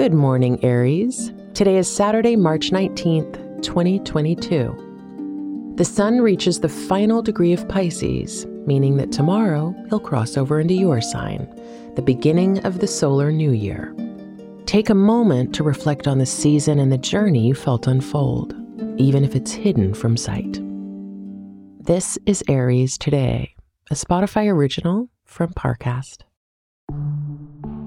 Good morning, Aries. Today is Saturday, March 19th, 2022. The sun reaches the final degree of Pisces, meaning that tomorrow he'll cross over into your sign, the beginning of the solar new year. Take a moment to reflect on the season and the journey you felt unfold, even if it's hidden from sight. This is Aries Today, a Spotify original from Parcast.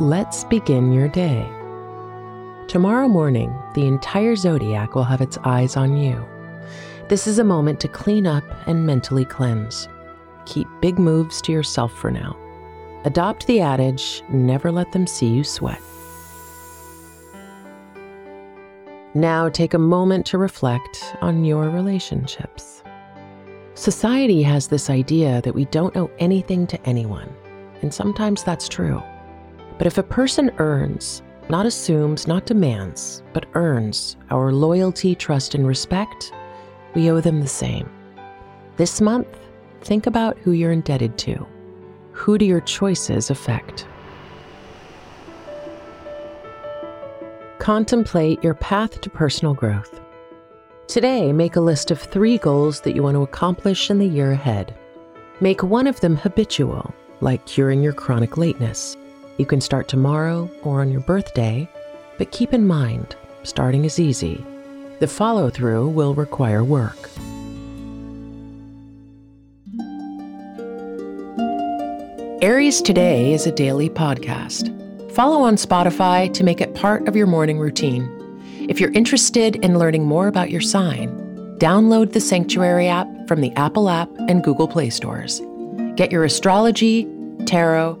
Let's begin your day. Tomorrow morning, the entire zodiac will have its eyes on you. This is a moment to clean up and mentally cleanse. Keep big moves to yourself for now. Adopt the adage never let them see you sweat. Now take a moment to reflect on your relationships. Society has this idea that we don't owe anything to anyone, and sometimes that's true. But if a person earns, not assumes, not demands, but earns our loyalty, trust, and respect, we owe them the same. This month, think about who you're indebted to. Who do your choices affect? Contemplate your path to personal growth. Today, make a list of three goals that you want to accomplish in the year ahead. Make one of them habitual, like curing your chronic lateness. You can start tomorrow or on your birthday, but keep in mind, starting is easy. The follow through will require work. Aries Today is a daily podcast. Follow on Spotify to make it part of your morning routine. If you're interested in learning more about your sign, download the Sanctuary app from the Apple app and Google Play stores. Get your astrology, tarot,